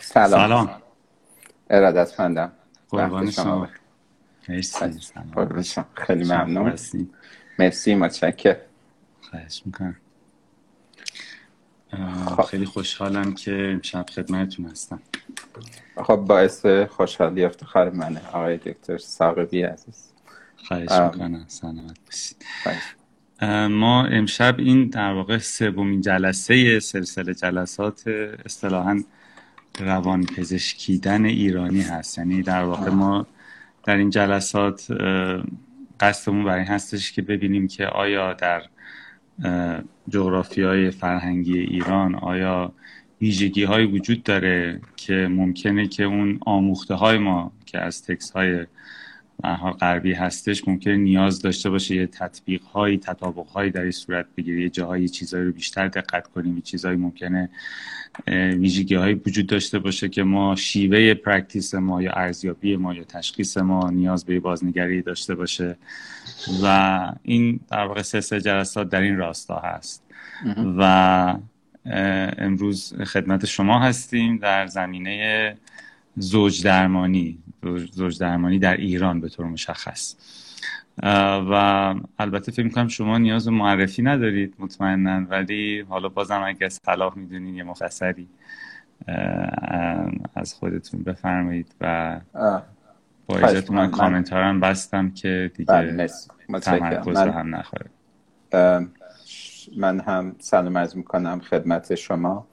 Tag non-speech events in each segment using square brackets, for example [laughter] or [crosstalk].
سلام. سلام. ارادتمندم. قربان شما مرسی. خیلی ممنون. مرسی متشکر خواهش می‌کنم. خب. خیلی خوشحالم که امشب خدمتتون هستم. خب باعث خوشحالی افتخار منه آقای دکتر ساقبی عزیز. خواهش می‌کنم. سلامت باشید. ما امشب این در واقع سومین جلسه سلسله جلسات اصطلاحا روان پزشکیدن ایرانی هست. یعنی در واقع ما در این جلسات قصدمون برای هستش که ببینیم که آیا در جغرافی های فرهنگی ایران آیا ویژگی های وجود داره که ممکنه که اون آموخته های ما که از تکس های غربی هستش ممکنه نیاز داشته باشه یه تطبیق هایی تطابق هایی در این صورت بگیره یه جاهایی چیزهایی رو بیشتر دقت کنیم یه چیزهایی ممکنه ویژگی هایی وجود داشته باشه که ما شیوه practice ما یا ارزیابی ما یا تشخیص ما نیاز به بازنگری داشته باشه و این در واقع سری جلسات در این راستا هست. و امروز خدمت شما هستیم در زمینه زوج درمانی زوج درمانی در ایران به طور مشخص. و البته فکر می‌کنم شما نیاز به معرفی ندارید مطمئنا ولی حالا بازم اگه صلاح می‌دونین یه مختصری از خودتون بفرمایید و با اجازه‌ت من کامنت هم بستم که دیگه بله، تمرکز هم نخوره من هم سلام عرض می‌کنم خدمت شما.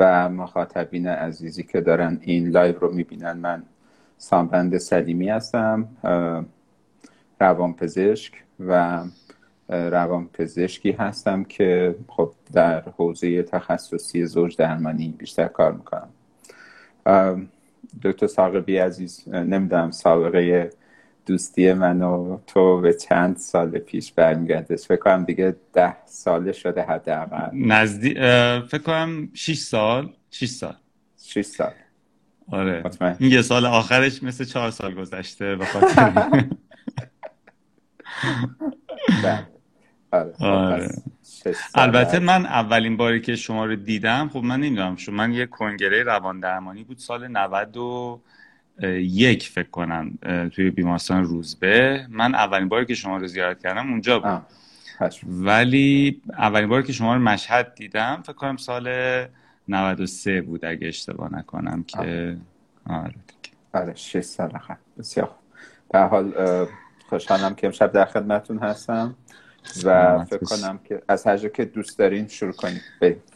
و مخاطبین عزیزی که دارن این لایو رو می‌بینن. من سامبند سلیمی هستم روانپزشک و روانپزشکی هستم که خب در حوزه تخصصی زوج درمانی بیشتر کار می‌کنم. دکتر ساقبی عزیز نمی‌دونم سابقه دوستی من و تو به چند سال پیش برمیگردش فکر کنم دیگه ده ساله شده حداقل. نزدی فکر کنم 6 سال. 6 سال. 6 سال. آره. این یه سال آخرش مثل چهار سال گذشته بخاطر [laughs] بله. آره. خب، آره. البته من اولین باری که شما رو دیدم خب من نمی‌دونم شما من یه کنگره روان درمانی بود سال 91 فکر کنم توی بیمارستان روزبه. من اولین باری که شما رو زیارت کردم اونجا بود. ولی اولین باری که شما رو مشهد دیدم فکر کنم سال 93 بود اگه اشتباه نکنم که آره آره 6 سال بسیار به حال خوشحالم که امشب در خدمتتون هستم. و فکر کنم که از هر که دوست دارین شروع کنیم.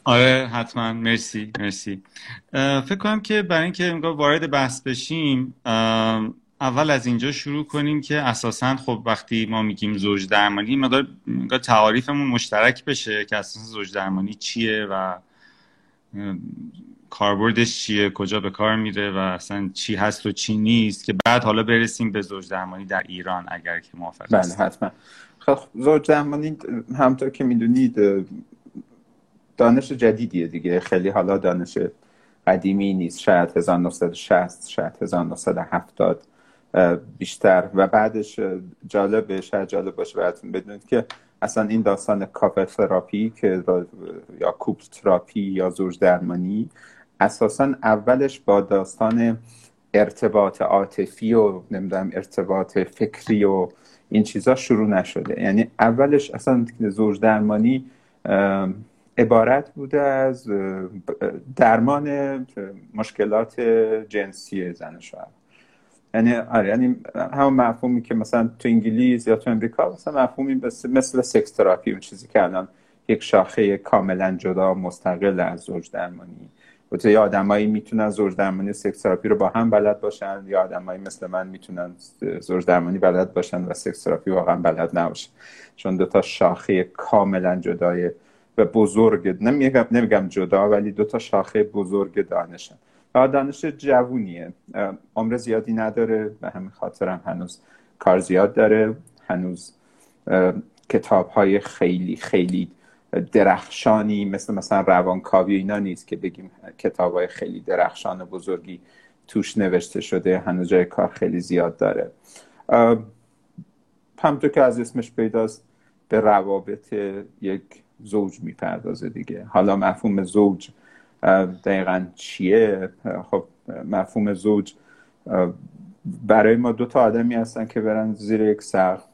آره حتما. مرسی مرسی. فکر کنم که برای اینکه وارد بحث بشیم اول از اینجا شروع کنیم که اساسا خب وقتی ما میگیم زوج درمانی مقدار تعاریفمون مشترک بشه که اساسا زوج درمانی چیه و کاربردش چیه کجا به کار میره و اصلا چی هست و چی نیست که بعد حالا برسیم به زوج درمانی در ایران اگر که موافق بله حتما. زوج درمانی همطور که می‌دونید دانش جدیدیه دیگه. خیلی حالا دانش قدیمی نیست. شاید 1960 شاید 1970 بیشتر. و بعدش جالب شاید جالب باشه براتون بدونید که اصلا این داستان کافه تراپی که یا کوپل تراپی یا زوج درمانی اساسا اولش با داستان ارتباط عاطفی و نمی‌دونم ارتباط فکری و این چیزا شروع نشده. یعنی اولش اصلا زوج درمانی عبارت بوده از درمان مشکلات جنسی زن شوهر. یعنی آره یعنی همون مفهومی که مثلا تو انگلیس یا تو امریکا مثلا مفهومی مثل sex therapy اون چیزی که الان یک شاخه کاملا جدا مستقل از زوج درمانی و یا آدمایی می‌تونن زوج درمانی sex therapy رو با هم بلد باشن یا آدمایی مثل من می‌تونن زوج درمانی بلد باشن و sex therapy واقعا بلد نباشن چون دو تا شاخه کاملا جدای و بزرگ نمیگم نمیگم جدا ولی دو تا شاخه بزرگ دانشن. و دانش جوونیه. عمر زیادی نداره به همین خاطر هم هنوز کار زیاد داره. هنوز کتاب های خیلی خیلی درخشانی مثل مثلا روانکاوی اینا نیست که بگیم کتاب های خیلی درخشان و بزرگی توش نوشته شده هنوز جای کار خیلی زیاد داره. همطور که از اسمش پیداست به روابط یک زوج می‌پردازه دیگه. حالا مفهوم زوج دقیقا چیه؟ خب مفهوم زوج برای ما دو تا آدمی هستن که برن زیر یک سقف.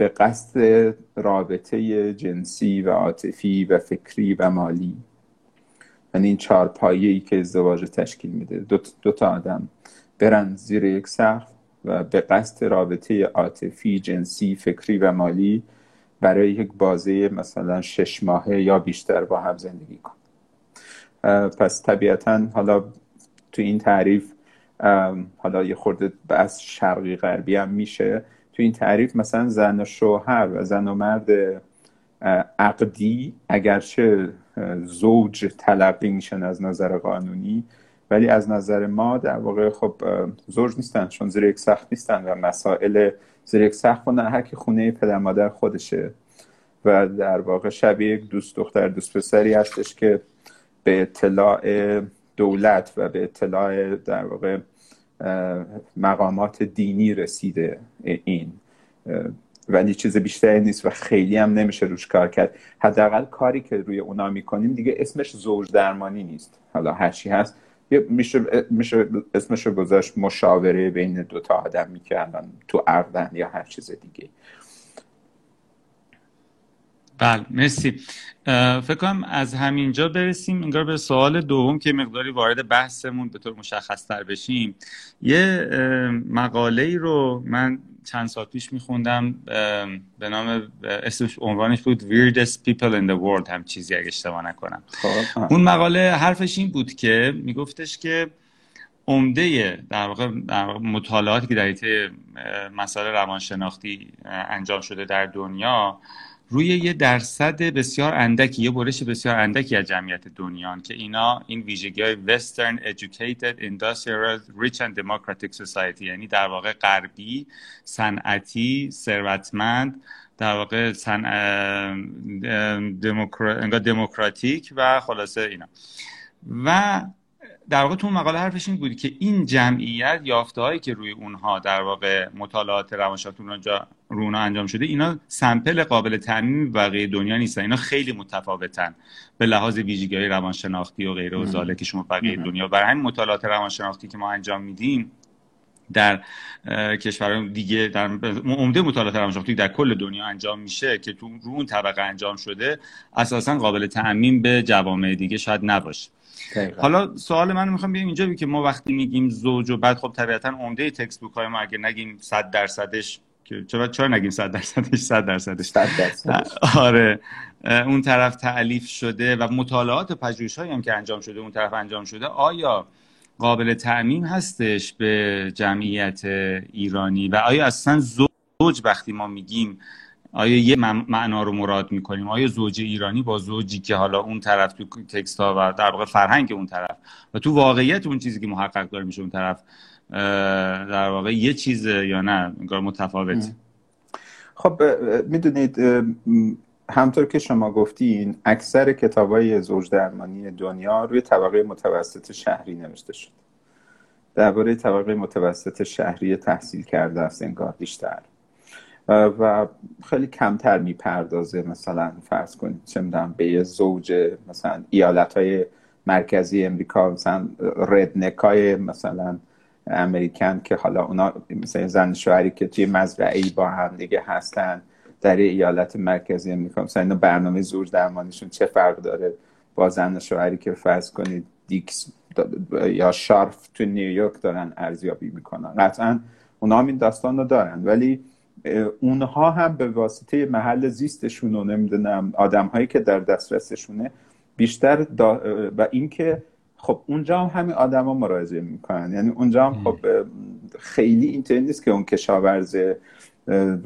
به قصد رابطه جنسی و عاطفی و فکری و مالی. یعنی این چهار پایه ای که ازدواج تشکیل میده. دو, دو تا آدم برن زیر یک سقف و به قصد رابطه عاطفی جنسی فکری و مالی برای یک بازه مثلا شش ماهه یا بیشتر با هم زندگی کن. پس طبیعتا حالا تو این تعریف حالا یه خورده بس شرقی غربی هم میشه. تو این تعریف مثلا زن و شوهر و زن و مرد عقدی اگرچه زوج تلقی میشن از نظر قانونی ولی از نظر ما در واقع خب زوج نیستن چون زیر یک سخت نیستن و مسائل زیر یک سخت نه هر که خونه پدر مادر خودشه و در واقع شبیه یک دوست دختر دوست پسری هستش که به اطلاع دولت و به اطلاع در واقع مقامات دینی رسیده این. ولی چیز بیشتری نیست و خیلی هم نمیشه روش کار کرد. حداقل کاری که روی اونا می‌کنیم دیگه اسمش زوج درمانی نیست. حالا هرچی هست میشه, میشه اسمش رو گذاشت مشاوره بین دوتا آدم می‌کردن تو عقدن یا هر چیز دیگه. بله مرسی. فکر کنم از همینجا برسیم انگار به سوال دوم که مقداری وارد بحثمون به طور مشخص تر بشیم. یه مقاله ای رو من چند ساعت پیش میخوندم به نام اسمش عنوانش بود Weirdest People in the World هم چیزی اگه اشتباه نکنم. خب، اون مقاله حرفش این بود که میگفتش که عمده در واقع, مطالعاتی که در حیطه مسائل روانشناختی انجام شده در دنیا روی یه درصد بسیار اندکی یه برش بسیار اندکی از جمعیت دنیا که اینا این ویژگی های Western Educated Industrial Rich and Democratic Society یعنی در واقع غربی صنعتی ثروتمند در واقع سن... دموکراتیک و خلاصه اینا. و در واقع تو مقاله حرفش این بود که این جمعیت یافته هایی که روی اونها در واقع مطالعات روانشناختی اونجا رو اونها انجام شده اینا سمپل قابل تعمیم بقیه دنیا نیستن. اینا خیلی متفاوتن به لحاظ ویژگی های روانشناختی و غیره و زاله که شما بقیه دنیا. برای همین مطالعات روانشناختی که ما انجام میدیم در کشورهای دیگه در عمده مطالعات روانشناختی در کل دنیا انجام میشه که تو رو اون طبقه انجام شده اساسا قابل تعمیم به جوامع دیگه شاید نباشه. حالا سوال من می‌خوام بیام اینجا بی که ما وقتی میگیم زوج و بعد خب طبیعتا عمده تکست بوک های ما اگه نگیم 100 درصدش که چرا چرا نگیم 100 درصدش 100 درصدش؟ 100 درصدش. آره. اون طرف تعلیف شده و مطالعات پژوهش هم که انجام شده اون طرف انجام شده آیا قابل تعمیم هستش به جمعیت ایرانی و آیا اصلا زوج وقتی ما میگیم آیا یه معنا رو مراد می‌کنیم؟ آیا زوج ایرانی با زوجی که حالا اون طرف تو تکست ها و در واقع فرهنگ اون طرف و تو واقعیت اون چیزی که محقق داره میشه اون طرف در واقع یه چیز یا نه؟ متفاوت. خب می‌دونید همطور که شما گفتین اکثر کتاب های زوج درمانی دنیا روی طبقه متوسط شهری نوشته شد. درباره طبقه متوسط شهری تحصیل کرده است انگار بیشتر. و خیلی کمتر می‌پردازه مثلا فرض کنید چه می‌دونم به یه زوج مثلا ایالت های مرکزی امریکا مثلا ردنک های مثلا امریکن که حالا اونا مثلا زن شوهری که توی مزرعه با هم دیگه هستن. در ایالت مرکزی امریکا. مثلا اینا برنامه زوج درمانیشون چه فرق داره با زن شوهری که فرض کنید دیکس یا شارف تو نیویورک دارن ارزیابی می‌کنن. قطعا اونا هم این داستان رو دارن. ولی اونها هم به واسطه محل زیستشون و نمی‌دونم آدم هایی که در دسترسشونه بیشتر و اینکه خب اونجا هم همین آدما مراجعه می‌کنن. یعنی اونجا هم خب خیلی اینطوری نیست که اون کشاورز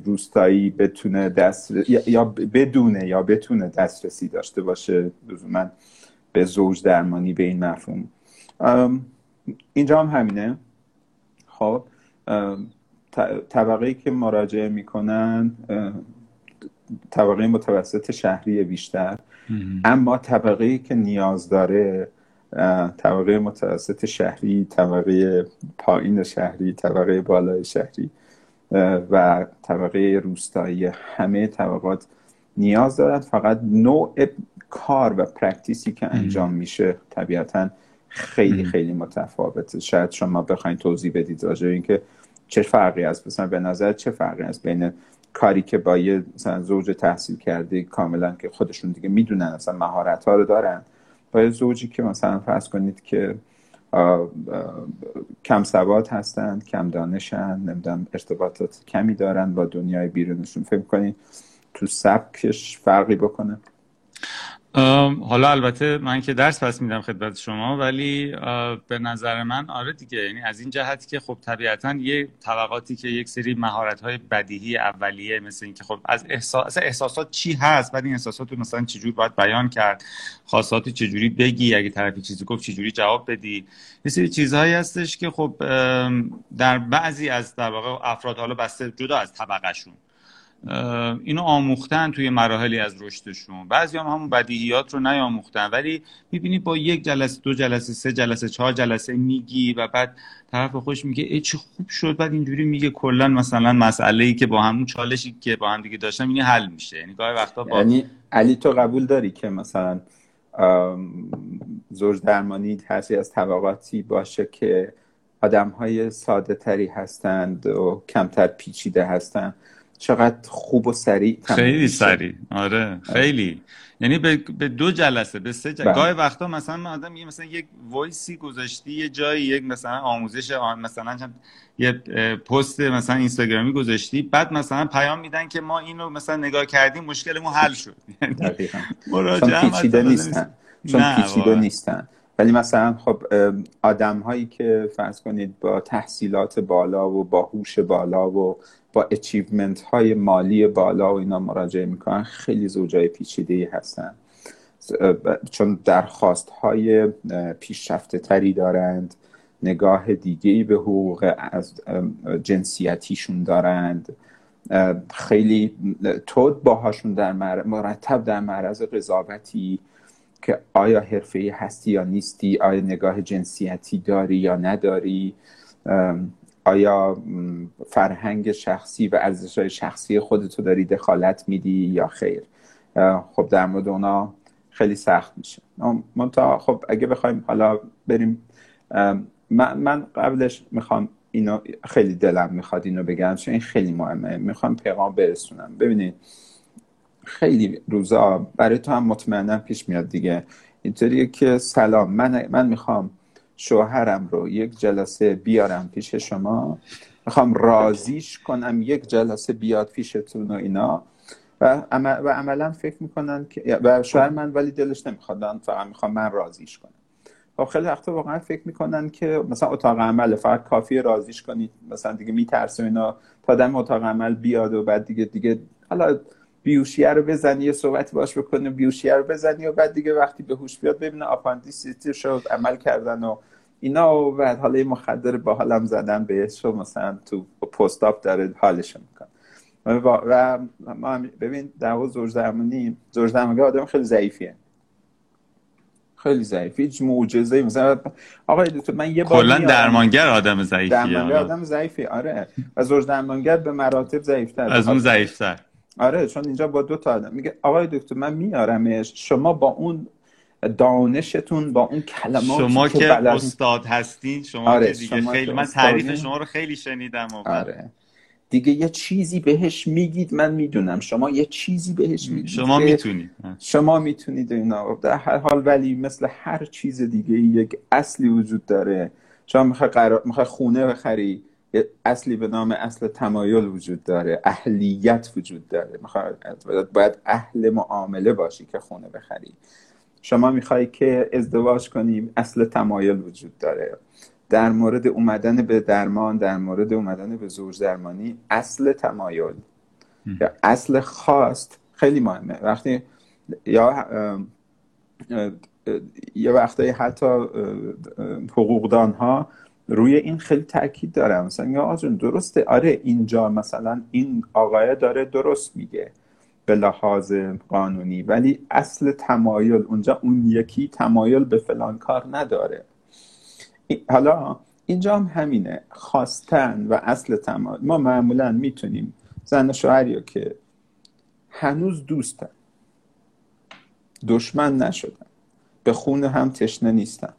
روستایی بتونه دست یا بدونه یا بتونه دسترسی داشته باشه. من به زوج درمانی به این مفهوم. اینجا هم همینه. خب طبقه که مراجعه می‌کنن طبقه متوسط شهری بیشتر. اما طبقه که نیاز داره طبقه متوسط شهری طبقه پایین شهری طبقه بالای شهری و طبقه روستایی همه طبقات نیاز دارد. فقط نوع کار و پرکتیسی که انجام میشه طبیعتا خیلی خیلی متفاوته. شاید شما بخواین توضیح بدید راجع اینکه چه فرقی است مثلا به نظر چه فرقی است بین کاری که با یه مثلا زوج تحصیل کرده کاملا که خودشون دیگه می‌دونن مثلا مهارت ها رو دارن با یه زوجی که مثلا فرض کنید که کم سواد هستند کم دانشن نمی‌دونم ارتباطات کمی دارن با دنیای بیرونشون. فکر کنید تو سبکش فرقی بکنه؟ حالا البته من که درس پس میدم خدمت شما ولی به نظر من آره دیگه یعنی از این جهت که خب طبیعتا یه طبقاتی که یک سری مهارت های بدیهی اولیه مثل اینکه خب از احساس احساسات چی هست؟ بعد این احساسات رو مثلا چجور باید بیان کرد؟ خاصات چجوری بگی؟ اگه طرفی چیزی گفت چجوری جواب بدی؟ یه سری چیزهایی هستش که خب در بعضی از در واقع افراد حالا بسته جدا از طبقهشون اینو آموختن توی مراحلی از رشدشون. بعضی هم همون بدیهیات رو نیاموختن. ولی می‌بینی با یک جلسه دو جلسه سه جلسه چهار جلسه میگی و بعد طرف خوش میگه ای چه خوب شد. بعد اینجوری میگه کلا مثلا مسئله ای که با همون چالشی که با هم دیگه داشتن این حل میشه. یعنی گاهی وقتا با یعنی علی تو قبول داری که مثلا زوج درمانی هستی از طبقاتی باشه که آدم های ساده تری هستند و کمتر پیچیده هستند. چقدر خوب و سریع خیلی سریع. آره خیلی. یعنی به, به دو جلسه به سه جلسه. بله. گاهی وقتا مثلا آدم یه مثلا یک وایسی گذاشتی یه جایی یک مثلا آموزش مثلا یه پست مثلا اینستاگرامی گذاشتی. بعد مثلا پیام میدن که ما اینو مثلا نگاه کردیم مشکلمون حل شد. [laughs] چون پیچیده نیستن. چون پیچیده نیستن. ولی مثلا خب آدم هایی که فرض کنید با تحصیلات بالا و با هوش بالا و با اچیومنت های مالی بالا و اینا مراجعه می‌کنن. خیلی زوجای پیچیده هستن. چون درخواست های پیشرفته تری دارند. نگاه دیگه به حقوق از جنسیتیشون دارند. خیلی تو باهاشون در مرتب در معرض قضاوتی که آیا حرفه هستی یا نیستی آیا نگاه جنسیتی داری یا نداری. آیا فرهنگ شخصی و ارزش شخصی خودتو داری دخالت میدی یا خیر؟ خب در مورد اونا خیلی سخت میشه. منتها خب اگه بخوایم حالا بریم من, من قبلش می‌خوام اینو خیلی دلم می‌خواد اینو بگم چون این خیلی مهمه. می‌خوام پیغام برسونم. ببینید خیلی روزا برای تو هم مطمئنا پیش میاد دیگه. اینطوریه که سلام من من می‌خوام شوهرم رو یک جلسه بیارم پیش شما. می‌خوام راضیش کنم یک جلسه بیاد پیشتون و اینا. و, و عملا فکر می‌کنن که و شوهر من ولی دلش نمی‌خواد فقط می‌خوام من راضیش کنم. خب خیلی وقتا واقعا فکر می‌کنن که مثلا اتاق عمل فقط کافی راضیش کنید. مثلا دیگه میترسه اینا. تا دم اتاق عمل بیاد و بعد دیگه دیگه حالا بیهوشیه رو بزنی یه صحبتی باش بکنی بیهوشیه رو بزنی و بعد دیگه وقتی به هوش بیاد ببینه آپاندیسیتیشو عمل کردن و اینا و بعد حالا یه مخدر با حالم زدن بهش و مثلا تو پستاپ داره حالش میکن و ما ببین در زوج درمانی زوج درمانی آدم خیلی ضعیفیه. خیلی ضعیف. هیچ معجزه مثلا آقای دکتر من یه کلا درمانگر آدم ضعیفیه. درمانگر آدم ضعیفی آره. و زوج درمانگر به مراتب ضعیفتر. از اون ضعیفتر. آره چون اینجا با دو تا آدم. میگه آقای دکتر من میارمش. شما با اون دانشتون با اون کلمات شما که, که استاد هستین شما آره دیگه خیلی من تعریف شما رو خیلی شنیدم و آره. دیگه یه چیزی بهش میگید من می‌دونم. شما یه چیزی بهش میگید شما می‌تونید. شما می‌تونید اینا. در هر حال ولی مثل هر چیز دیگه یک اصلی وجود داره. شما می‌خوای قرار... خونه بخری. اصلی به نام اصل تمایل وجود داره اهلیت وجود داره. باید اهل معامله باشی که خونه بخری. شما می‌خوای که ازدواج کنیم اصل تمایل وجود داره. در مورد اومدن به درمان در مورد اومدن به زوج درمانی اصل تمایل. یا اصل خواست خیلی مهمه. وقتی یا یه وقتایی حتی حقوقدان ها روی این خیلی تاکید داره مثلا یا آجون درسته. آره اینجا مثلا این آقای داره درست میگه به لحاظ قانونی ولی اصل تمایل اونجا اون یکی تمایل به فلان کار نداره. حالا اینجا هم همینه. خواستن و اصل تمایل. ما معمولا می‌تونیم زن شوهری که هنوز دوستن دشمن نشدن به خون هم تشنه نیستن.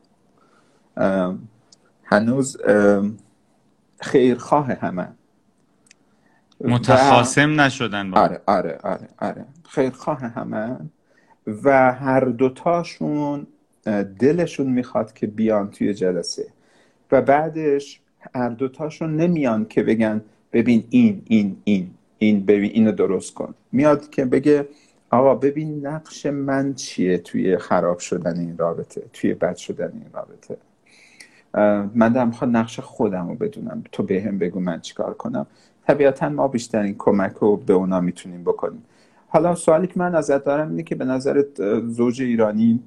هنوز خیرخواه همه. متخاصم نشدن با. آره آره آره آره. خیرخواه همه. و هر دوتاشون دلشون می‌خواد که بیان توی جلسه. و بعدش هر دوتاشون نمیان که بگن ببین این این این این ببین اینو درست کن. میاد که بگه آقا ببین نقش من چیه توی خراب شدن این رابطه توی بد شدن این رابطه. من دارم می‌خواد نقش خودم رو بدونم. تو به هم بگو من چیکار کنم. طبیعتا ما بیشترین کمک رو به اونا می‌تونیم بکنیم. حالا سوالی که من ازت دارم اینه که به نظرت زوج ایرانی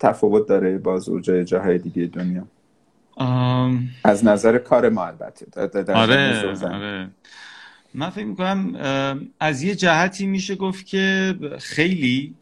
تفاوت داره با زوج جاهای دیگه دنیا؟ از نظر کار ما البته آره, آره. من فکر می‌کنم از یه جهتی میشه گفت که خیلی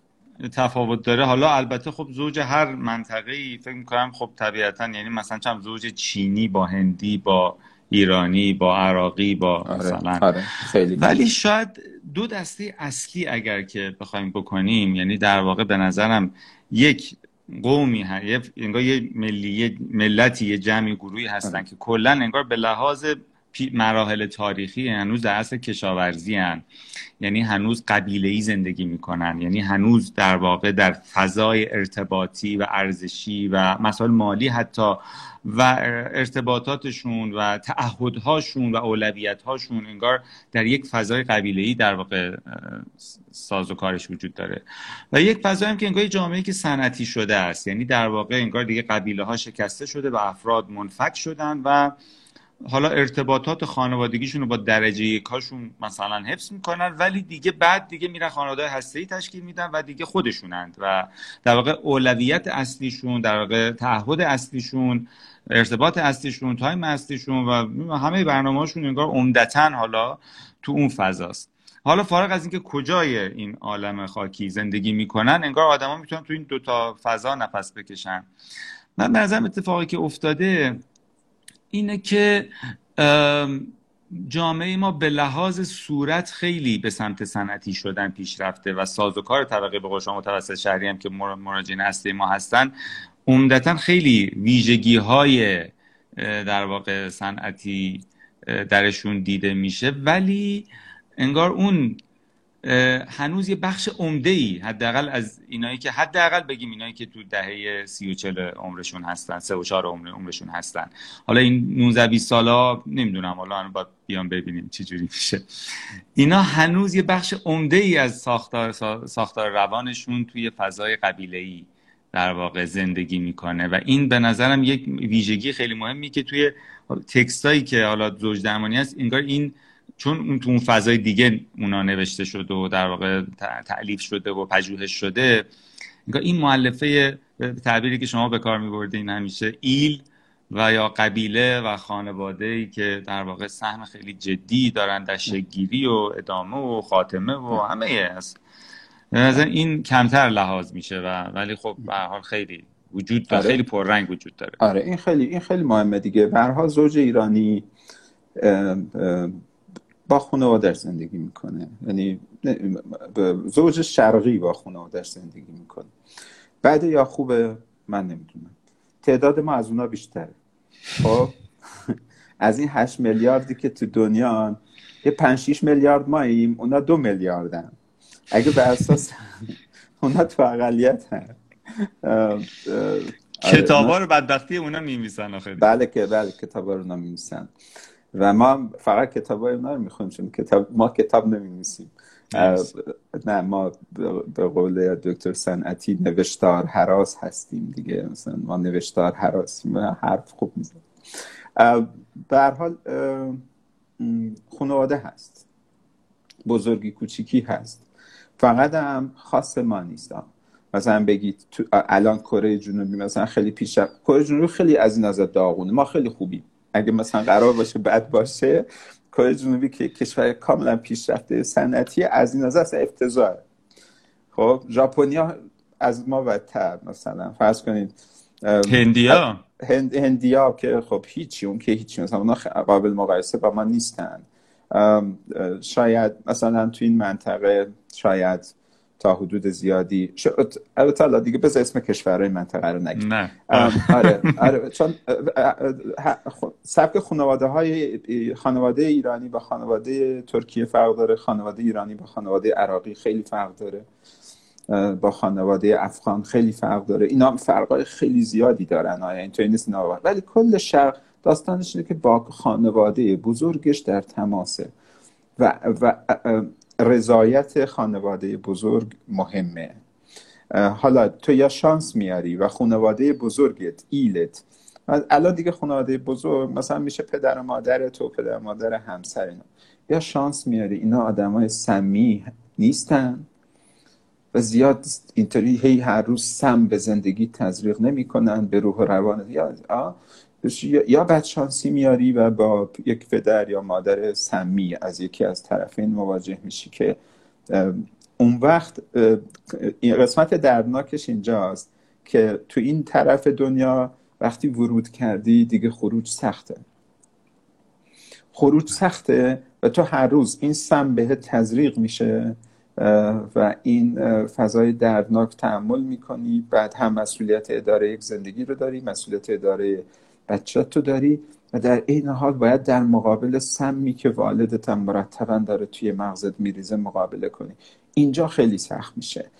تفاوت داره حالا البته خب زوج هر منطقه ای فکر می‌کنم خب طبیعتا یعنی مثلا چم زوج چینی با هندی با ایرانی با عراقی با آره، مثلا آره، خیلی ولی شاید دو دسته اصلی اگر که بخوایم بکنیم یعنی در واقع به نظرم یک قومی هست انگار یه ملی ملتی یه جمعی گروهی هستن آره. که کلا انگار به لحاظ مراحل تاریخی هنوز در اصل کشاورزی هن. یعنی هنوز قبیله ای زندگی می‌کنن. یعنی هنوز در واقع در فضای ارتباطی و ارزشی و مسائل مالی حتی و ارتباطاتشون و تعهدهاشون و اولویتهاشون انگار در یک فضای قبیله ای در واقع ساز و کارش وجود داره. و یک فضایی هم که انگار جامعه که صنعتی شده است. یعنی در واقع انگار دیگه قبیله ها شکسته شده و افراد منفک شدن و حالا ارتباطات خانوادگیشون رو با درجه یکاشون مثلا حفظ می‌کنن ولی دیگه بعد دیگه میرن خانواده هسته تشکیل میدن و دیگه خودشونند و در واقع اولویت اصلیشون در واقع تعهد اصلیشون ارتباط اصلیشون تایم اصلیشون و همه برنامه‌هاشون انگار عمدتا حالا تو اون فضاست. حالا فارغ از اینکه کجای این عالم خاکی زندگی می‌کنن انگار آدما می‌تونن تو این دوتا فضا نفس بکشن. من به نظرم اتفاقی که افتاده اینه که جامعه ما به لحاظ صورت خیلی به سمت صنعتی شدن پیشرفته و سازوکار طبقه به شما متوسط شهری هم که مراجعین اصلی ما هستن عمدتا خیلی ویژگی های در واقع صنعتی درشون دیده میشه. ولی انگار اون هنوز یه بخش عمده ای حداقل از اینایی که حداقل بگیم اینایی که تو دهه سی و چل عمرشون هستن سه و چهار عمر عمرشون هستن. حالا این 19 20 سالا نمی‌دونم حالا باید بیان ببینیم چی جوری میشه. اینا هنوز یه بخش عمده ای از ساختار ساختار روانشون توی فضای قبیله ای در واقع زندگی می‌کنه و این به نظرم یک ویژگی خیلی مهمی که توی تکستایی که حالا زوج درمانی هست انگار این چون اون تو اون فضای دیگه اونا نوشته شده و در واقع تعلیف شده و پژوهش شده این معلفه تعبیری که شما به کار میبردین همیشه ایل و یا قبیله و خانواده ای که در واقع سهم خیلی جدی دارن در شگیری و ادامه و خاتمه و همه هست به این کمتر لحاظ میشه و ولی خب به حال خیلی وجود داره. آره. خیلی پررنگ وجود داره. آره این خیلی این خیلی مهمه دیگه. به زوج ایرانی با خانوادش زندگی می‌کنه. یعنی زوج شرقی با خانوادش زندگی می‌کنه. بعد یا خوبه من نمی‌دونم. تعداد ما از اونا بیشتره. خب؟ [laughs] از این هشت میلیاردی که تو دنیا یه پنج شیش میلیارد ماییم اونا دو میلیاردن. اگه به اساس [laughs] اونا تو اقلیت هست کتابا رو بدبختی اونا میمیسن آخه. بله که بله کتابا رو اونا میمیسن و ما فقط کتاب های اونا رو می‌خونیم چون کتاب ما کتاب نمیمیسیم نه ما به قول دکتر صنعتی نوشتار حراس هستیم دیگه. مثلا ما نوشتار حراسیم حرف خوب میزن به حال خانواده هست. بزرگی کوچیکی هست. فقط هم خاص ما نیست. مثلا بگید الان کره جنوبی مثلا خیلی پیش کره جنوبی خیلی از این نظر داغونه. ما خیلی خوبیم. اگه مثلا قرار باشه بد باشه کره جنوبی که کشور کاملا پیشرفته صنعتی از این نظر اصلا افتضاحه. خب ژاپنیا از ما بدتر مثلا فرض کنید هندیا؟ هند هندیا که خب هیچی اون که هیچی مثلا اونا قابل مقایسه با ما نیستن. شاید مثلا تو این منطقه شاید تا حدود زیادی البته دیگه بذار اسم کشورهای منطقه رو نگیم. نه. [laughs] آره آره چون سبک خانواده های خانواده ایرانی با خانواده ترکیه فرق داره خانواده ایرانی با خانواده عراقی خیلی فرق داره با خانواده افغان خیلی فرق داره. اینا فرقای خیلی زیادی دارن آیا اینطوری نیست؟ ولی کل شرق داستانش اینه که با خانواده بزرگش در تماسه. و, و رضایت خانواده بزرگ مهمه. حالا تو یا شانس میاری و خانواده بزرگت ایلت. الان دیگه خانواده بزرگ مثلا میشه پدر و مادر تو پدر و مادر همسر اینا. یا شانس میاری اینا آدمای سمی نیستن و زیاد اینطوری هی هر روز سم به زندگی تزریق نمی‌کنن به روح و روان یا یا بدشانسی میاری و با یک پدر یا مادر سمی از یکی از طرفین مواجه میشی که اون وقت این قسمت دردناکش اینجاست که تو این طرف دنیا وقتی ورود کردی دیگه خروج سخته. خروج سخته و تو هر روز این سم به تزریق میشه و این فضای دردناک تحمل می‌کنی. بعد هم مسئولیت اداره یک زندگی رو داری مسئولیت اداره بچه تو داری و در این حال باید در مقابل سمی که والدت هم مرتبا داره توی مغزت میریزه مقابله کنی. اینجا خیلی سخت میشه.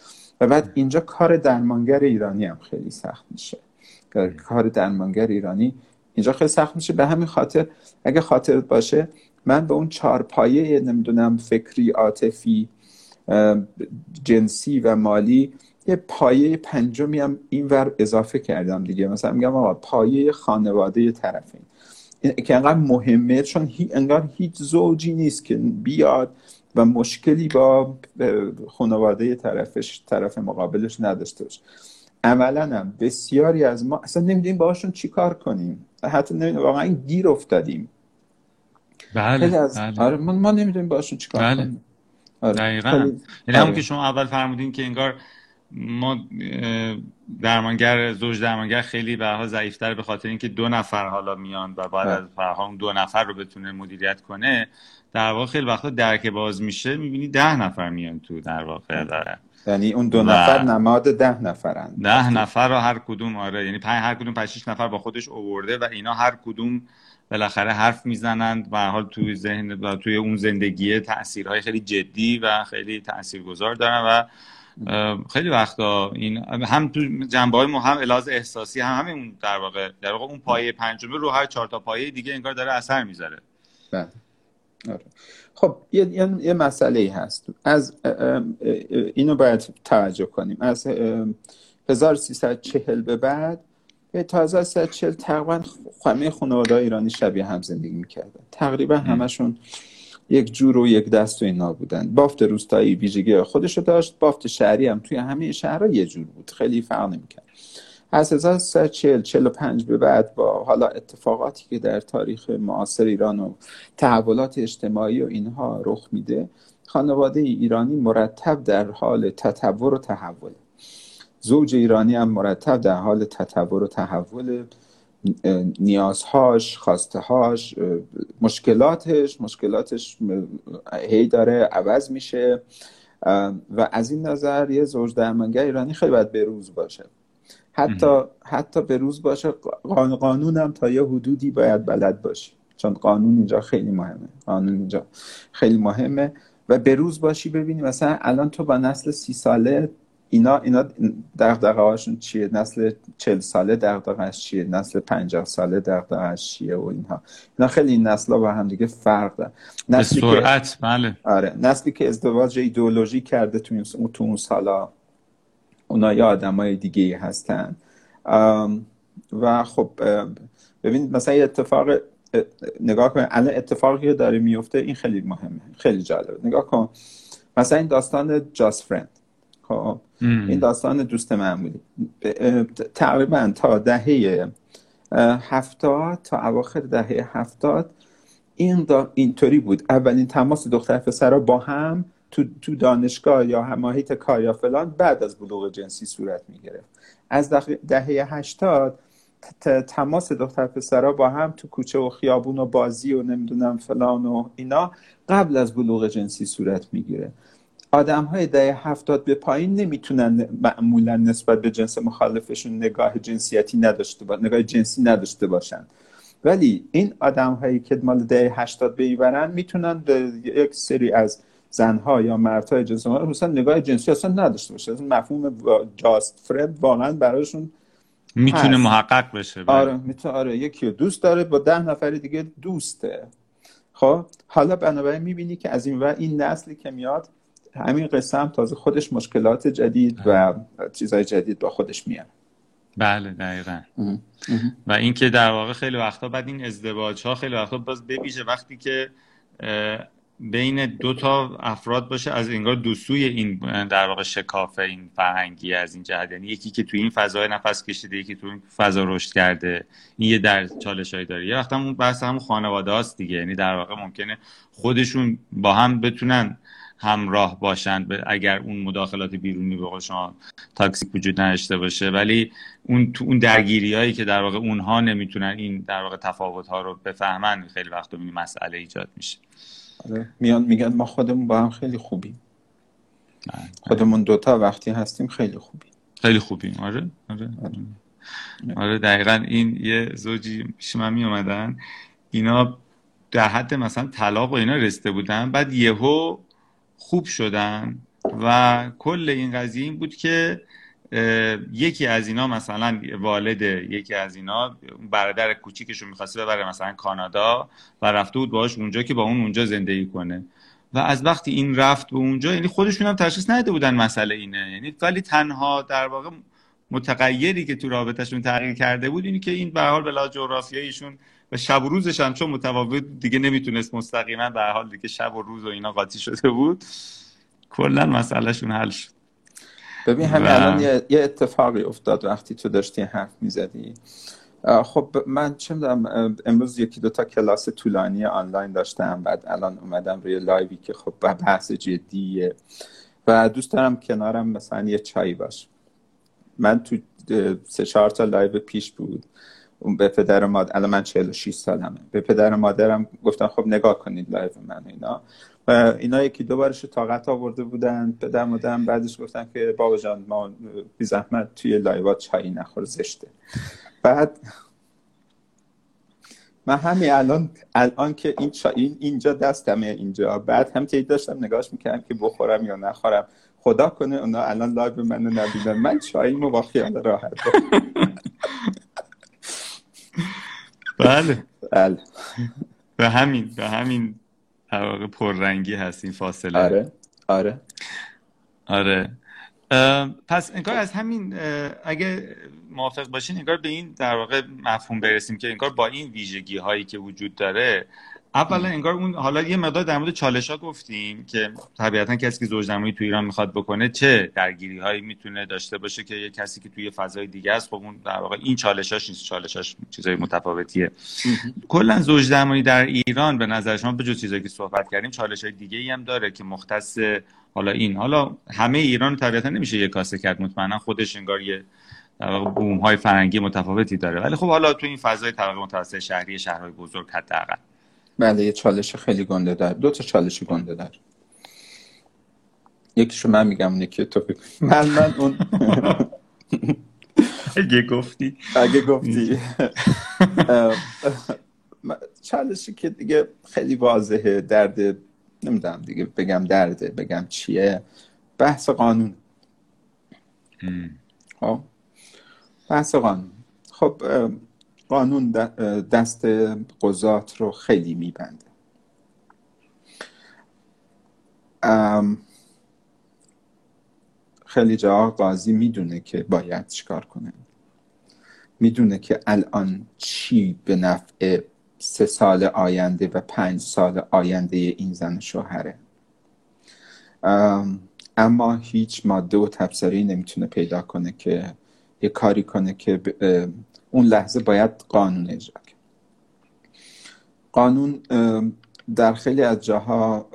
و بعد اینجا کار درمانگر ایرانی هم خیلی سخت میشه. کار درمانگر ایرانی اینجا خیلی سخت میشه. به همین خاطر اگه خاطرت باشه من به اون چهار پایه نمی‌دونم فکری عاطفی جنسی و مالی یه پایه پنجمی هم اینور اضافه کردم دیگه مثلا میگم آقا پایه خانواده طرفین که انقدر مهمه چون هی انگار هیچ زوجی نیست که بیاد و مشکلی با خانواده طرفش طرف مقابلش نداشته باشه عملا هم بسیاری از ما اصلا نمی‌دونیم باهاشون چیکار کنیم حتی نمی‌دونیم واقعا گیر افتادیم بله, از... بله. آره ما, ما نمی‌دونیم باهاشون چیکار بله. کنیم آره. دقیقا یعنی همون آره. که شما اول فرمودین که انگار ما درمانگر زوج درمانگر خیلی به حال ضعیفتر به خاطر اینکه دو نفر حالا میان و بعد از فرهام دو نفر رو بتونه مدیریت کنه در واقع خیلی وقتا درک باز میشه می‌بینی ده نفر میان تو در واقع داره. یعنی اون دو نفر نماد ده نفرن. ده نفر رو هر کدوم آره یعنی پنج هر کدوم پنج نفر با خودش اوورده و اینا هر کدوم بالاخره حرف می‌زنند و حال توی ذهن و توی اون زندگی تاثیرهای خیلی جدی و خیلی تاثیرگذار دارن و خیلی وقتا این هم تو جنبه های هم الاز احساسی هم همین در واقع در واقع اون پایه پنجمه رو هر چهار تا پایه دیگه انگار داره اثر می‌ذاره. بله. آره. خب یه, یه, مسئله ای هست. از اینو باید توجه کنیم. از 1340 به بعد تا 1340 تقریبا همه خانواده ایرانی شبیه هم زندگی می‌کردن. تقریبا همشون یک جور و یک دست و اینا بودن. بافت روستایی ویژگی خودشو داشت بافت شهری هم توی همه شهرها یه جور بود. خیلی فرق نمی‌کرد. از 1340 45 به بعد با حالا اتفاقاتی که در تاریخ معاصر ایران و تحولات اجتماعی و اینها رخ میده خانواده ایرانی مرتب در حال تطور و تحول زوج ایرانی هم مرتب در حال تطور و تحول نیازهاش هاش مشکلاتش مشکلاتش هی داره عوض میشه. و از این نظر یه زوج درمانگر ایرانی خیلی باید بروز باشه. حتی حتی بروز باشه قانون هم تا یه حدودی باید بلد باشه چون قانون اینجا خیلی مهمه. قانون اینجا خیلی مهمه. و بروز باشی ببینی مثلا الان تو با نسل سی ساله اینا اینا دغدغه هاشون چیه؟ نسل چل ساله دغدغه‌اش چیه؟ نسل 50 ساله دغدغه‌اش چیه و اینها. اینا خیلی این نسلا با هم دیگه فرق دارن. نسلی سرعت که... بله. آره. نسلی که ازدواج ایدئولوژی کرده تو این تو اون سالا اونا یا آدمای دیگه هستن. و خب ببین مثلا یه اتفاق نگاه کن الان اتفاقی که داره میفته این خیلی مهمه خیلی جالبه. نگاه کن. مثلا این داستان جاست فرند خب. این داستان دوست معمولی تقریبا تا دهه هفتاد تا اواخر دهه هفتاد این اینطوری بود. اولین تماس دختر پسرها با هم تو, تو دانشگاه یا هماهیت کار یا فلان بعد از بلوغ جنسی صورت می گرفت از دهه هشتاد تماس دختر پسرها با هم تو کوچه و خیابون و بازی و نمی‌دونم فلان و اینا قبل از بلوغ جنسی صورت می‌گیره. آدم های دهه هفتاد به پایین نمی‌تونن معمولا نسبت به جنس مخالفشون نگاه جنسیتی نداشته با... نگاه جنسی نداشته باشن. ولی این آدم هایی که مال دهه هشتاد بیورن می‌تونن یک سری از زنها یا مردهای جنس مثلا نگاه جنسی اصلا نداشته باشه. مفهوم جاست فرد واقعا براشون می‌تونه محقق بشه بله. آره می‌تونه آره یکی دوست داره با ده نفر دیگه دوسته. خب حالا بنابراین می‌بینی که از این و این نسلی که میاد همین قصه هم تازه خودش مشکلات جدید و چیزهای جدید با خودش میاد. بله دقیقا. و اینکه در واقع خیلی وقتا بعد این ازدواج ها خیلی وقتا باز ببیشه وقتی که بین دو تا افراد باشه از انگار دو سوی این در واقع شکافه این فرهنگی از این جهت. یعنی یکی که توی این فضای نفس کشیده یکی توی این فضا رشد کرده. این یه در چالش هایی داره. یه وقت همون بحث همون خانواده هاست دیگه. یعنی در واقع ممکنه خودشون با هم بتونن همراه باشند اگر اون مداخلات بیرونی به شما تاکسی وجود نداشته باشه. ولی اون تو اون درگیری هایی که در واقع اونها نمی‌تونن این در واقع تفاوت ها رو بفهمن خیلی وقت مسئله ایجاد میشه. آره. میان میگن ما خودمون با هم خیلی خوبیم. خودمون دوتا وقتی هستیم خیلی خوبیم. خیلی خوبیم. آره آره. آره, آره دقیقا این یه زوجی پیش من می اومدن اینا در حد مثلا طلاق و اینا رسیده بودن بعد یهو خوب شدن و کل این قضیه این بود که یکی از اینا مثلا والد یکی از اینا برادر کوچیکش رو می‌خواسته ببره مثلا کانادا و رفته بود باهاش اونجا که با اون اونجا زندگی کنه. و از وقتی این رفت به اونجا یعنی خودشون هم تشخیص نداده بودن مسئله اینه. یعنی ولی تنها در واقع متغیری که تو رابطهشون تغییر کرده بود اینی که این به حال بلا جغرافیاییشون و شب و روزش هم چون متفاوت دیگه نمی‌تونست مستقیما به حال دیگه شب و روز و اینا قاطی شده بود. کلا مسئلهشون حل شد. ببین همین الان یه،, اتفاقی افتاد وقتی تو داشتی حرف می‌زدی. خب من چه می‌دونم امروز یکی دو تا کلاس طولانی آنلاین داشتم بعد الان اومدم روی live ی که خب بحث جدیه. و دوست دارم کنارم مثلا یه چایی باش. من تو سه چهار تا live پیش بود. اون به پدر مادر الان من 46 سالمه. به پدر مادرم گفتم خب نگاه کنید live من اینا. و اینا یکی دو بارش طاقت آورده بودن. پدر مادرم بعدش گفتن که بابا جان ما بی زحمت توی live ات چایی نخور زشته. بعد من همین الان الان که این این اینجا دستمه اینجا. بعد هم داشتم نگاهش می‌کردم که بخورم یا نخورم. خدا کنه اونا الان live منو نبینن من چاییمو با خیال راحت [laughs] بله. بله. [laughs] به همین به همین واقع پررنگی هست این فاصله. آره آره. آره. پس انگار از همین اگه موافق باشین انگار به این در واقع مفهوم برسیم که انگار با این ویژگی هایی که وجود داره اولا انگار اون حالا یه مقدار در مورد چالش ها گفتیم که طبیعتا کسی که زوجنمایی تو ایران می‌خواد بکنه چه درگیری هایی می‌تونه داشته باشه که یه کسی که توی فضای دیگه است. خب اون در واقع این چالشاش نیست. چالشاش چیزای متفاوتیه. کلا زوجنمایی در ایران به نظر شما به جز چیزایی که صحبت کردیم چالش های دیگه ای هم داره که مختص حالا این. حالا همه ایران طبیعتا نمیشه یه کاسه کرد. مطمئنا خودش انگار یه در واقع بوم های فرنگی متفاوتی داره. ولی خب حالا تو این فضای طبقه متوسط شهری شهرهای بزرگ حداقل. بله یه چالش خیلی گنده دار دو تا چالش گنده دار یکیشو من میگم یکی تو من من اون [laughs] اگه گفتی. اگه گفتی. چالشی که دیگه خیلی واضحه درد نمی‌دونم دیگه بگم درده بگم چیه. بحث قانون. خب؟ بحث قانون. خب قانون دست قضات رو خیلی میبنده. خیلی جا قاضی می‌دونه که باید چیکار کنه. می‌دونه که الان چی به نفع سه سال آینده و پنج سال آینده این زن شوهره. اما هیچ ماده و تبصری نمی‌تونه پیدا کنه که یه کاری کنه که اون لحظه باید قانون اجرا کرد. قانون در خیلی از جاها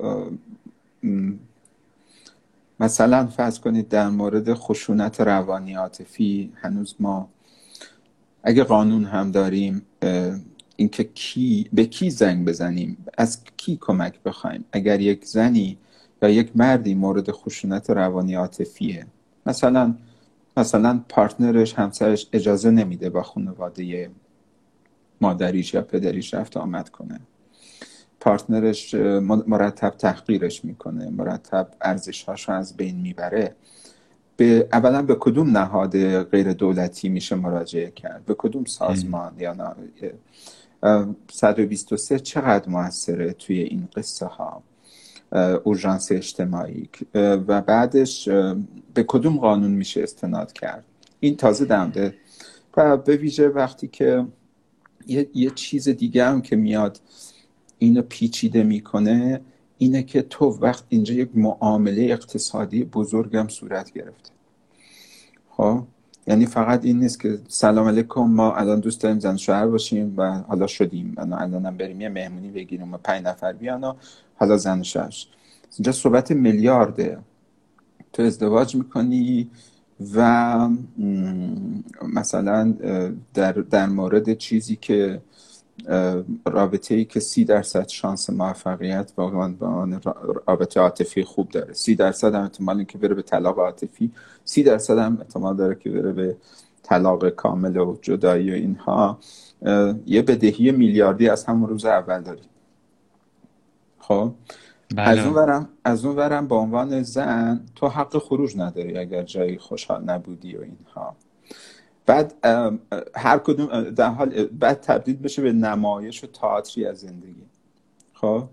مثلا فرض کنید در مورد خشونت روانی عاطفی هنوز ما اگه قانون هم داریم اینکه کی به کی زنگ بزنیم از کی کمک بخوایم؟ اگر یک زنی یا یک مردی مورد خشونت روانی عاطفیه مثلا مثلا پارتنرش همسرش اجازه نمیده با خانواده مادریش یا پدریش رفت آمد کنه. پارتنرش مرتب تحقیرش می‌کنه. مرتب ارزشهاش رو از بین می‌بره. به اولا به کدوم نهاد غیر دولتی میشه مراجعه کرد؟ به کدوم سازمان یا 123 چقدر موثره توی این قصه ها اورژانس اجتماعی. و بعدش به کدوم قانون میشه استناد کرد؟ این تازه دمده و به ویژه وقتی که یه, یه چیز دیگه هم که میاد اینو پیچیده می‌کنه اینه که تو وقت اینجا یک معامله اقتصادی بزرگم صورت گرفته. خب؟ یعنی فقط این نیست که سلام علیکم ما الان دوست داریم زن شوهر باشیم و حالا شدیم. الان هم بریم یه مهمونی بگیریم و پنج نفر بیان و حالا زن شوهر اینجا صحبت میلیارده. تو ازدواج می‌کنی و مثلا در, در مورد چیزی که رابطه ای که سی درصد شانس موفقیت واقعا با رابطه عاطفی خوب داره. سی درصد هم احتمال که بره به طلاق عاطفی. سی درصد هم احتمال داره که بره به طلاق کامل و جدایی و اینها. یه بدهی میلیاردی از همون روز اول داری خب؟ بله. از اون ورم از اون ورم به عنوان زن تو حق خروج نداری اگر جایی خوشحال نبودی و اینها. بعد هر کدوم در حال بعد تبدیل بشه به نمایش و تئاتری از زندگی. خب؟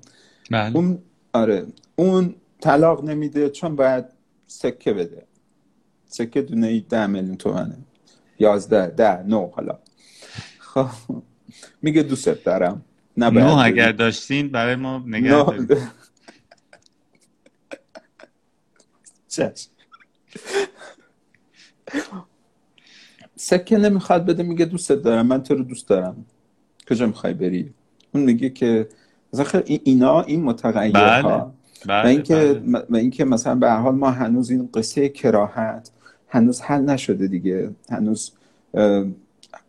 بله. اون آره. اون طلاق نمیده چون باید سکه بده. سکه دونه ای ده میلیون تومنه. یازده ده نو حالا. خب. میگه دوست دارم نو اگر داشتین برای ما نگه سکه نمی‌خواد بده میگه دوستت دارم من تو رو دوست دارم. کجا می‌خوای بری؟ اون میگه که مثلا اینا این متغیرها. بله. و اینکه بله. و اینکه مثلا به حال ما هنوز این قصه کراهت هنوز حل نشده دیگه. هنوز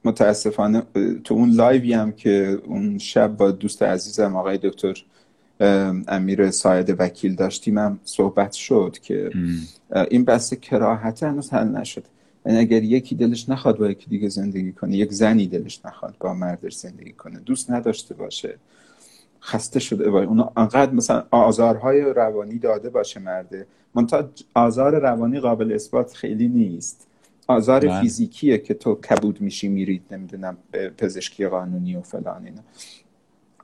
متاسفانه تو اون لایوی هم که اون شب با دوست عزیزم آقای دکتر امیر ساید وکیل داشتیم هم صحبت شد که این بحث کراهت هنوز حل نشده. یعنی اگر یکی دلش نخواد با یکی دیگه زندگی کنه یک زنی دلش نخواد با مردش زندگی کنه دوست نداشته باشه خسته شده باشه اون انقدر مثلا آزارهای روانی داده باشه مرده. منتها آزار روانی قابل اثبات خیلی نیست. آزار من. فیزیکیه که تو کبود میشی میرید نمی‌دونم به پزشکی قانونی و فلان اینا.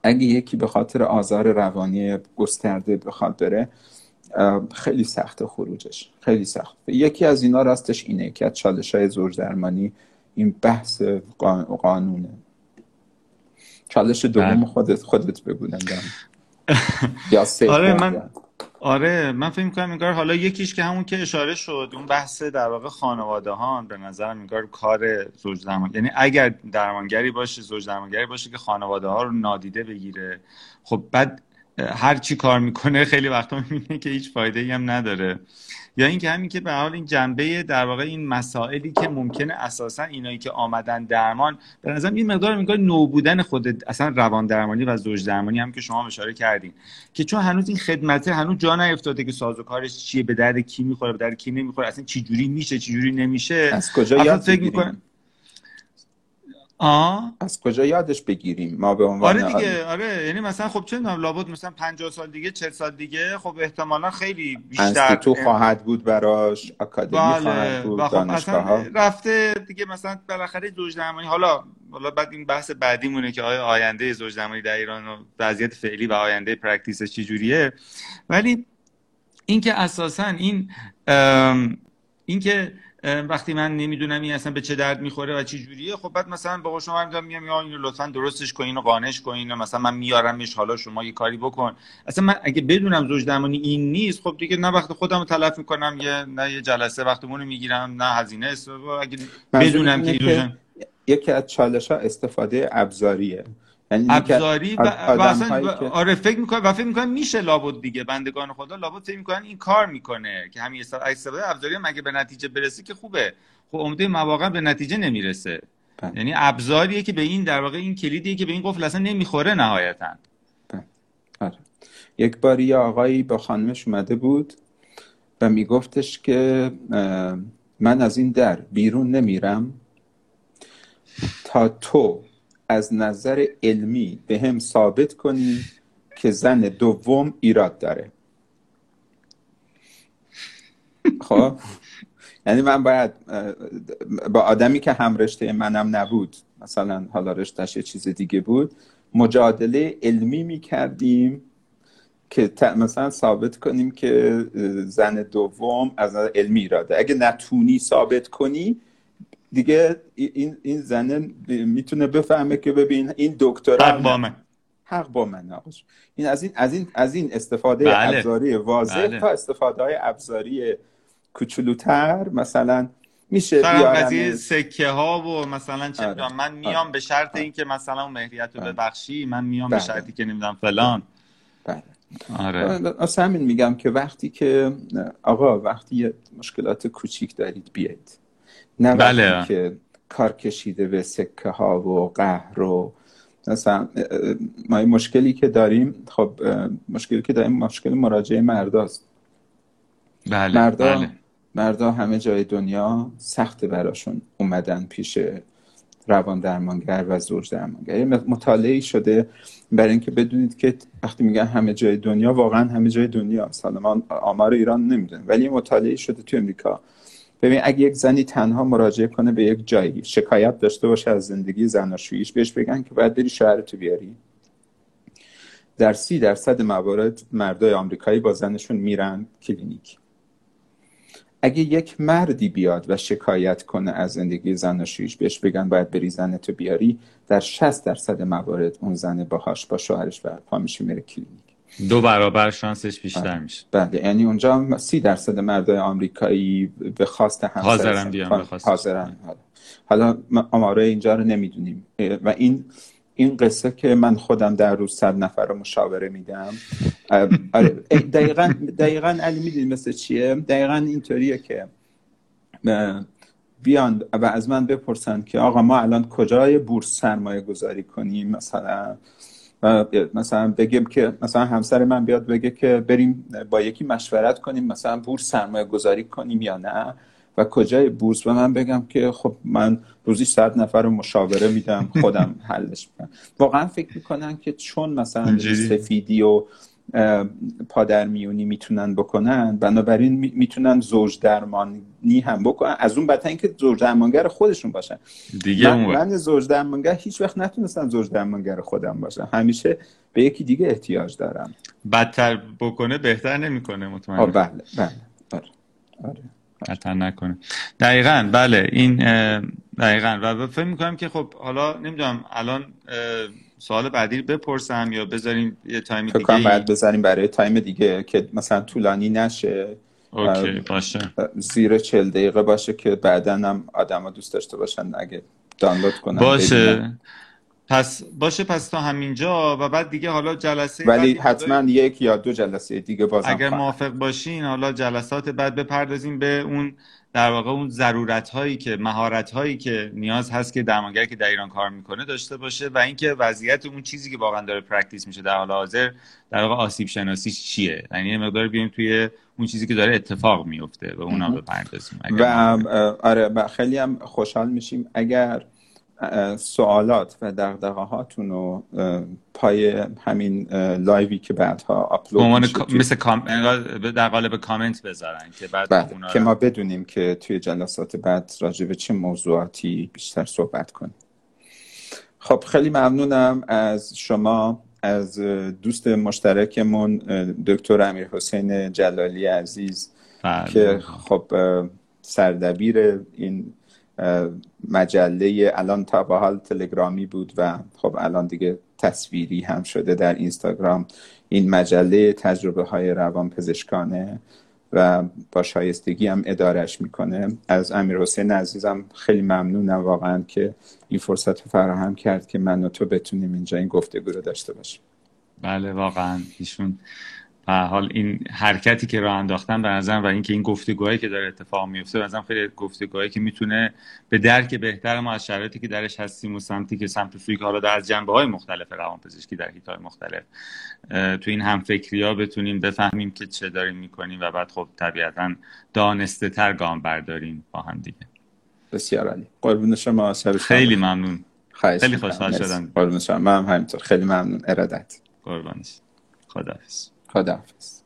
اگه یکی به خاطر آزار روانی گسترده بخواد بره خیلی سخت خروجش خیلی سخت. یکی از اینا راستش اینه که از چالش های زوج درمانی این بحث قانونه. چالش دوم. خودت خودت بگو [laughs] یا آره من آره من فکر می‌کنم انگار حالا یکیش که همون که اشاره شد اون بحث در واقع خانواده ها به نظرم انگار کار زوج درمان یعنی اگر درمانگری باشه زوج درمانگری باشه که خانواده ها رو نادیده بگیره. خب بعد هر چی کار می‌کنه خیلی وقتا می‌بینه که هیچ فایده ای هم نداره. یا اینکه همین که به حال این جنبه در واقع این مسائلی که ممکنه اساسا اینایی که آمدن درمان به نظرم این مقدار میگه نو بودن خود اصلا روان درمانی و زوج درمانی هم که شما اشاره کردین. که چون هنوز این خدمته هنوز جا نیفتاده که سازوکارش چیه به درد کی می‌خوره به درد کی نمی‌خوره اصلا چی جوری میشه چی جوری نمیشه. از کجا یاد فکر آه از کجا یادش بگیریم؟ ما به عنوان آره دیگه آره یعنی مثلا خب چه لابد مثلا 50 سال دیگه 40 سال دیگه خب احتمالا خیلی بیشتر تو خواهد بود براش آکادمی بله. خواهد بود خب دانشگاه رفته دیگه مثلا بالاخره زوج درمانی حالا حالا بعد این بحث بعدی مونه که آیا آینده زوج درمانی در ایران و وضعیت فعلی و آینده practice چی جوریه. ولی اینکه اساسا این اینکه وقتی من نمی‌دونم این اصلا به چه درد می‌خوره و چه جوریه خب بعد مثلا با شما میگم میام یا اینو لطفا درستش کنین و قانش کنین و مثلا من میارمش حالا شما یه کاری بکن. اصلا من اگه بدونم زوج درمانی این نیست خب دیگه نه وقت خودم رو تلف می‌کنم یه نه یه جلسه وقتمون رو می‌گیرم نه هزینه است. اگه بدونم که یکی از چالش ها استفاده ابزاریه. ابزاری و, و اصلا آره فکر می‌کنم و فکر می‌کنم میشه لابد دیگه بندگان خدا لابد فکر می‌کنن این کار می‌کنه که همین استفاده ابزاری هم اگه به نتیجه برسه که خوبه خب عمده مواقع به نتیجه نمی‌رسه بله. یعنی ابزاریه که به این در واقع این کلیدیه که به این قفل اصلا نمی‌خوره نهایتا آره. یک باری آقایی با خانمش اومده بود و میگفتش که من از این در بیرون نمیرم تا تو از نظر علمی به هم ثابت کنی که زن دوم ایراد داره. خب؟ یعنی من باید با آدمی که هم رشته منم نبود مثلا حالا رشتهش یه چیز دیگه بود مجادله علمی می کردیم که مثلا ثابت کنیم که زن دوم از نظر علمی ایراده اگه نتونی ثابت کنی دیگه این این زنه می‌تونه بفهمه که ببین این دکتر حق با من حق با من این از این از این از این استفاده بله. ابزاری واضح بله. تا استفاده های ابزاری کوچولوتر مثلا میشه قضیه سکه ها و مثلا چه آره. من میام آره. به شرط آره. اینکه مثلا اون مهریت رو آره. ببخشی من میام بله. به شرطی که نمی‌دونم فلان بله آره اصلا همین میگم که وقتی که آقا وقتی مشکلات کوچیک دارید بیاید نه بله. که کار کشیده به سکه ها و قهر و مثلا ما مشکلی که داریم خب مشکلی که داریم مشکل مراجعه مرداست بله مردا بله. مردا همه جای دنیا سخت براشون اومدن پیش روان درمانگر و زوج درمانگر مطالعه شده برای اینکه بدونید که وقتی میگن همه جای دنیا واقعا همه جای دنیا ما آمار ایران نمی‌دونیم ولی مطالعه شده تو امریکا ببین اگه یک زنی تنها مراجعه کنه به یک جایی شکایت داشته باشه از زندگی زناشوییش بهش بگن که باید بری شهرتو بیاری. در سی درصد موارد مردای آمریکایی با زنشون میرن کلینیک. اگه یک مردی بیاد و شکایت کنه از زندگی زناشوییش بهش بگن باید بری زنتو بیاری در 60 درصد موارد اون زن باهاش با شوهرش و پا میشه میره کلینیک. دو برابر شانسش بیشتر آره. میشه. بله یعنی اونجا سی درصد مردای آمریکایی به خواست همسر حاضرن بیان حاضرن حالا آماره اینجا رو نمی‌دونیم. و این این قصه که من خودم در روز صد نفر رو مشاوره میدم آره، دقیقا دقیقا علی می‌دونی مثل چیه؟ دقیقا اینطوریه که بیان و از من بپرسن که آقا ما الان کجای بورس سرمایه گذاری کنیم؟ مثلا مثلا بگیم که مثلا همسر من بیاد بگه که بریم با یکی مشورت کنیم مثلا بورس سرمایه گذاری کنیم یا نه؟ و کجای بورس؟ و من بگم که خب من روزی صد نفر رو مشاوره میدم خودم [laughs] حلش می‌کنم. واقعا فکر می‌کنن که چون مثلا سفیدی و پادر میونی می‌تونن بکنن. بنابراین می‌تونن زوج درمانی هم بکنن. از اون بدتر اینکه زوج درمانگر خودشون باشن. دیگه من, من زوج درمانگر هیچ وقت نتونستم زوج درمانگر خودم باشم. همیشه به یکی دیگه احتیاج دارم. بدتر بکنه بهتر نمی‌کنه مطمئن بله بله. آره. آره. بدتر نکنه. دقیقا بله این دقیقا. و فکر می‌کنم که خب حالا نمی‌دونم الان سوال بعدی بپرسم یا بذاریم یه time دیگه باید بذاریم برای time دیگه که مثلا طولانی نشه. okay باشه. زیر چل دقیقه باشه که بعدا هم آدم ها دوست داشته باشن اگه دانلود کنن باشه. پس باشه پس تا همینجا و بعد دیگه حالا جلسه ولی حتما یک یا دو جلسه دیگه بازم اگر موافق باشین حالا جلسات بعد بپردازیم به اون در واقع اون ضرورت هایی که مهارت هایی که نیاز هست که درمانگر که در ایران کار می‌کنه داشته باشه و اینکه وضعیت اون چیزی که واقعا داره practice میشه در حال حاضر در واقع آسیب شناسی چیه؟ یعنی یه مقدار بیایم توی اون چیزی که داره اتفاق میفته و اونا بپردازیم. و آره خیلی هم خوشحال میشیم اگر سوالات و دغدغه هاتون رو پای همین live ی که بعدها آپلود میشه مثل کام... در قالب کامنت بذارن که بعد بله. که ما بدونیم که توی جلسات بعد راجع به چه موضوعاتی بیشتر صحبت کنیم خب خیلی ممنونم از شما از دوست مشترکمون دکتر امیر حسین جلالی عزیز بله. که خب سردبیر این مجله الان تا به حال تلگرامی بود و خب الان دیگه تصویری هم شده در اینستاگرام. این مجله تجربه های روان پزشکانه و با شایستگی هم ادارش می‌کنه. از امیر حسین عزیزم خیلی ممنونم واقعا که این فرصت رو فراهم کرد که من و تو بتونیم اینجا این گفتگو رو داشته باشیم. بله واقعا. ایشون حال این حرکتی که راه انداختن به نظرم و اینکه این گفتگوهایی که داره اتفاق میفته به نظرم خیلی گفتگوهایی که می‌تونه به درک بهتر ما از شرایطی که درش هستیم و سمتی که سمت سوی که حالا در از جنبه های مختلف روانپزشکی در حیطهای مختلف تو این همفکری ها بتونیم بفهمیم که چه داریم می‌کنیم و بعد خب طبیعتا دانسته تر گام برداریم با هم دیگه. بسیار عالی. قربون شما خیلی ممنون. خیلی خوشحال شدم. قربون شما. من همینطور. خیلی ممنون. ارادت. قربانش. خداحافظ. خداحافظ.